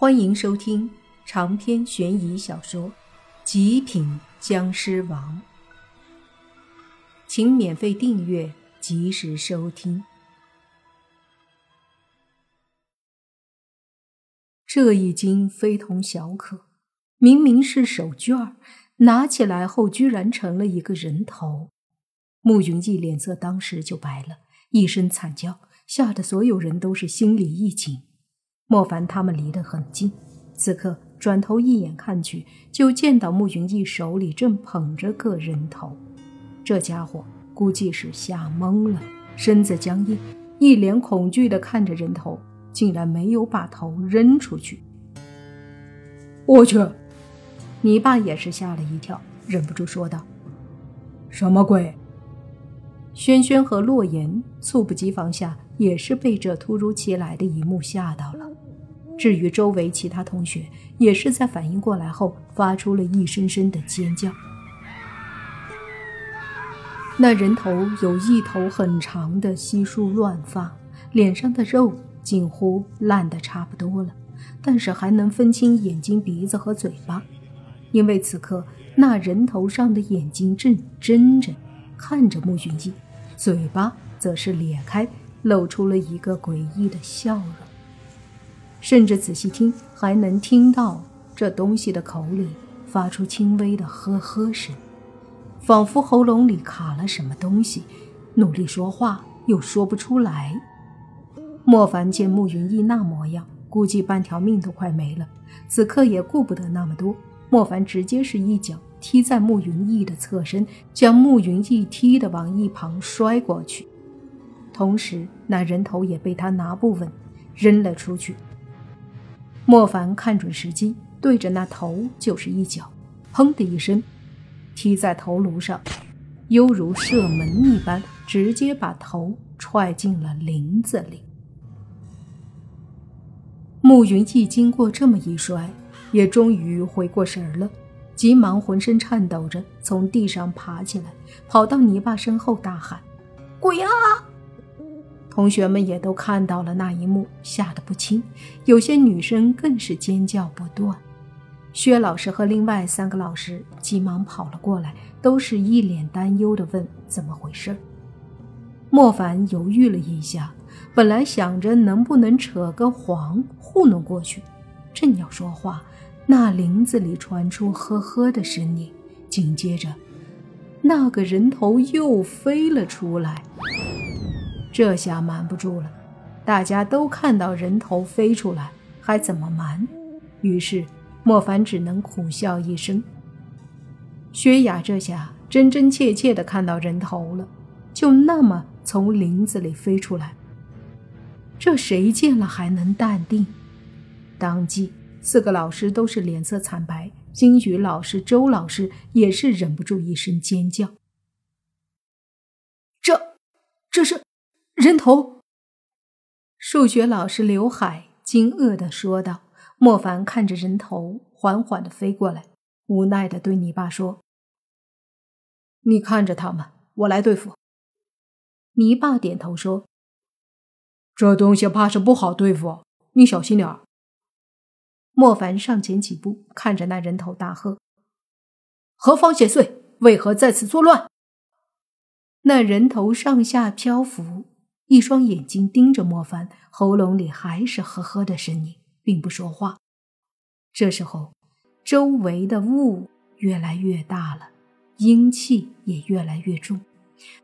欢迎收听长篇悬疑小说《极品僵尸王》，请免费订阅，及时收听。这已经非同小可，明明是手绢，拿起来后居然成了一个人头。慕云逸脸色当时就白了，一声惨叫，吓得所有人都是心里一紧。莫凡他们离得很近，此刻转头一眼看去，就见到慕云逸手里正捧着个人头。这家伙估计是吓懵了，身子僵硬，一脸恐惧地看着人头，竟然没有把头扔出去。我去！你爸也是吓了一跳，忍不住说道：“什么鬼？”轩轩和洛言猝不及防下，也是被这突如其来的一幕吓到了。至于周围其他同学，也是在反应过来后，发出了一声声的尖叫。那人头有一头很长的稀疏乱发，脸上的肉近乎烂得差不多了，但是还能分清眼睛、鼻子和嘴巴，因为此刻那人头上的眼睛正睁着，看着慕云逸，嘴巴则是咧开，露出了一个诡异的笑容。甚至仔细听，还能听到这东西的口里发出轻微的呵呵声，仿佛喉咙里卡了什么东西，努力说话又说不出来。莫凡见慕云逸那模样，估计半条命都快没了，此刻也顾不得那么多。莫凡直接是一脚踢在慕云逸的侧身，将慕云逸踢得往一旁摔过去，同时那人头也被他拿不稳，扔了出去。莫凡看准时机，对着那头就是一脚，砰的一声，踢在头颅上，犹如射门一般，直接把头踹进了林子里。慕云逸经过这么一摔，也终于回过神了，急忙浑身颤抖着从地上爬起来，跑到泥巴身后大喊：“鬼啊！”同学们也都看到了那一幕，吓得不轻，有些女生更是尖叫不断。薛老师和另外三个老师急忙跑了过来，都是一脸担忧地问：“怎么回事？”莫凡犹豫了一下，本来想着能不能扯个谎糊弄过去，正要说话，那林子里传出呵呵的声音，紧接着，那个人头又飞了出来。这下瞒不住了，大家都看到人头飞出来，还怎么瞒？于是莫凡只能苦笑一声。薛雅这下真真切切的看到人头了，就那么从林子里飞出来。这谁见了还能淡定？当即四个老师都是脸色惨白，金宇老师、周老师也是忍不住一声尖叫：“这，这是！”人头，数学老师刘海惊愕的说道。莫凡看着人头缓缓的飞过来，无奈的对你爸说：“你看着他们，我来对付。”你爸点头说：“这东西怕是不好对付，你小心点儿。”莫凡上前几步，看着那人头大喝：“何方邪祟？为何在此作乱？”那人头上下漂浮。一双眼睛盯着莫凡，喉咙里还是呵呵的声音，并不说话。这时候，周围的雾越来越大了，阴气也越来越重。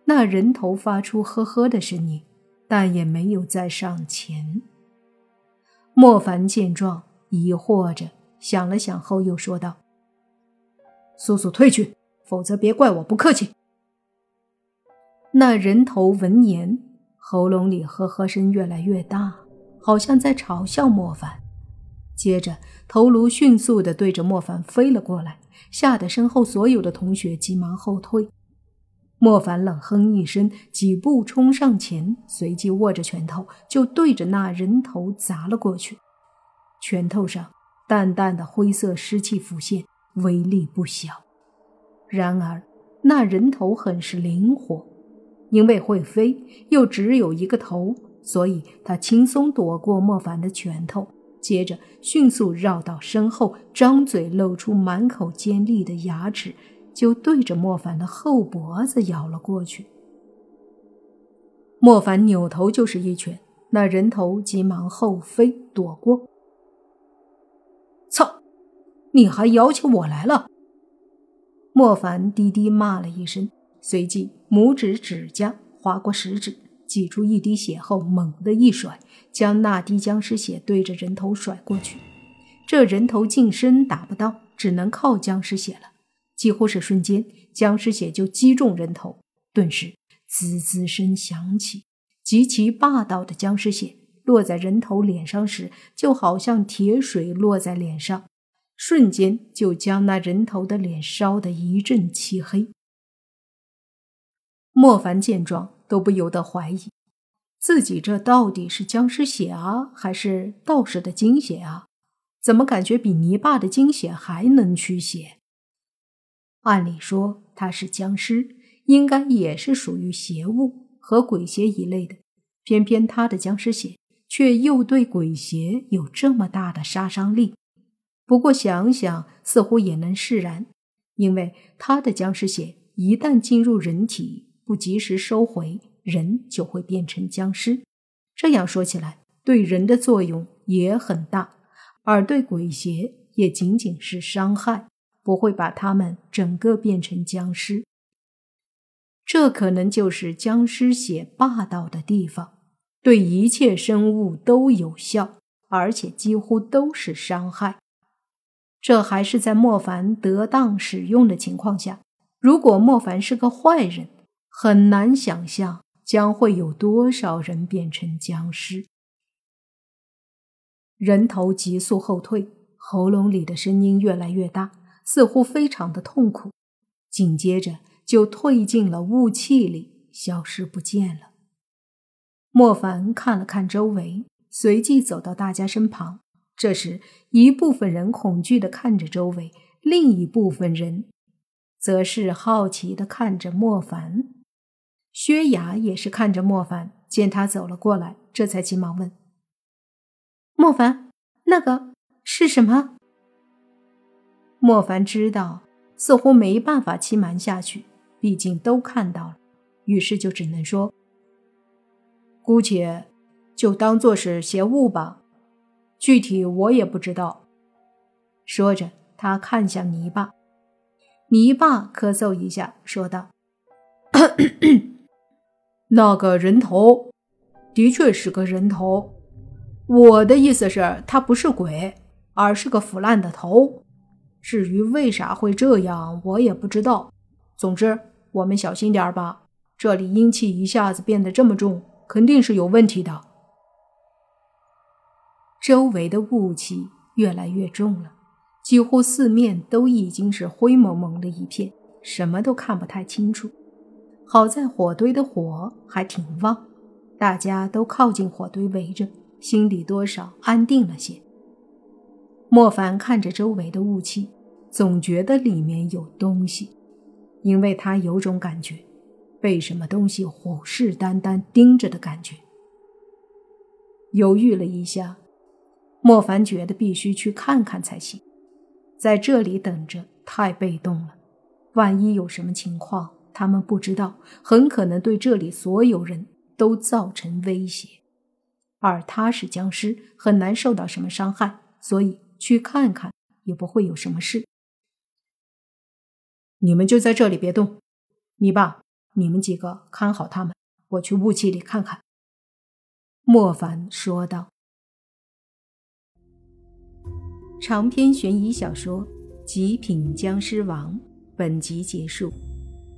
那人头发出呵呵的声音，但也没有再上前。莫凡见状，疑惑着，想了想后又说道：“速速退去，否则别怪我不客气。”那人头闻言。喉咙里呵呵声越来越大，好像在嘲笑莫凡。接着，头颅迅速地对着莫凡飞了过来，吓得身后所有的同学急忙后退。莫凡冷哼一声，几步冲上前，随即握着拳头就对着那人头砸了过去。拳头上淡淡的灰色湿气浮现，威力不小。然而，那人头很是灵活。因为会飞，又只有一个头，所以他轻松躲过莫凡的拳头，接着迅速绕到身后，张嘴露出满口尖利的牙齿，就对着莫凡的后脖子咬了过去。莫凡扭头就是一拳，那人头急忙后飞躲过。操！你还摇起我来了！莫凡低低骂了一声，随即拇指指甲划过食指。挤出一滴血后，猛地一甩，将那滴僵尸血对着人头甩过去。这人头近身打不到，只能靠僵尸血了。几乎是瞬间，僵尸血就击中人头，顿时滋滋声响起。极其霸道的僵尸血落在人头脸上时，就好像铁水落在脸上，瞬间就将那人头的脸烧得一阵漆黑。莫凡见状。都不由得怀疑，自己这到底是僵尸血啊，还是道士的精血啊？怎么感觉比泥巴的精血还能驱邪？按理说他是僵尸，应该也是属于邪物和鬼邪一类的，偏偏他的僵尸血却又对鬼邪有这么大的杀伤力。不过想想，似乎也能释然，因为他的僵尸血一旦进入人体。不及时收回，人就会变成僵尸。这样说起来，对人的作用也很大，而对鬼邪也仅仅是伤害，不会把他们整个变成僵尸。这可能就是僵尸血霸道的地方，对一切生物都有效，而且几乎都是伤害。这还是在莫凡得当使用的情况下。如果莫凡是个坏人，很难想象将会有多少人变成僵尸。人头急速后退，喉咙里的声音越来越大，似乎非常的痛苦。紧接着就退进了雾气里，消失不见了。莫凡看了看周围，随即走到大家身旁。这时，一部分人恐惧的看着周围，另一部分人则是好奇的看着莫凡。薛雅也是看着莫凡，见他走了过来，这才急忙问：“莫凡，那个是什么？”莫凡知道，似乎没办法欺瞒下去，毕竟都看到了，于是就只能说：“姑且就当做是邪物吧，具体我也不知道。”说着，他看向泥巴，泥巴咳嗽一下，说道。那个人头，的确是个人头。我的意思是，他不是鬼，而是个腐烂的头。至于为啥会这样，我也不知道。总之，我们小心点吧。这里阴气一下子变得这么重，肯定是有问题的。周围的雾气越来越重了，几乎四面都已经是灰蒙蒙的一片，什么都看不太清楚。好在火堆的火还挺旺，大家都靠近火堆围着，心里多少安定了些。莫凡看着周围的雾气，总觉得里面有东西，因为他有种感觉，被什么东西虎视眈眈盯着的感觉。犹豫了一下，莫凡觉得必须去看看才行，在这里等着太被动了，万一有什么情况。他们不知道，很可能对这里所有人都造成威胁，而他是僵尸，很难受到什么伤害，所以去看看也不会有什么事。你们就在这里别动，你爸，你们几个看好他们，我去雾气里看看。”莫凡说道。长篇悬疑小说《极品僵尸王》本集结束。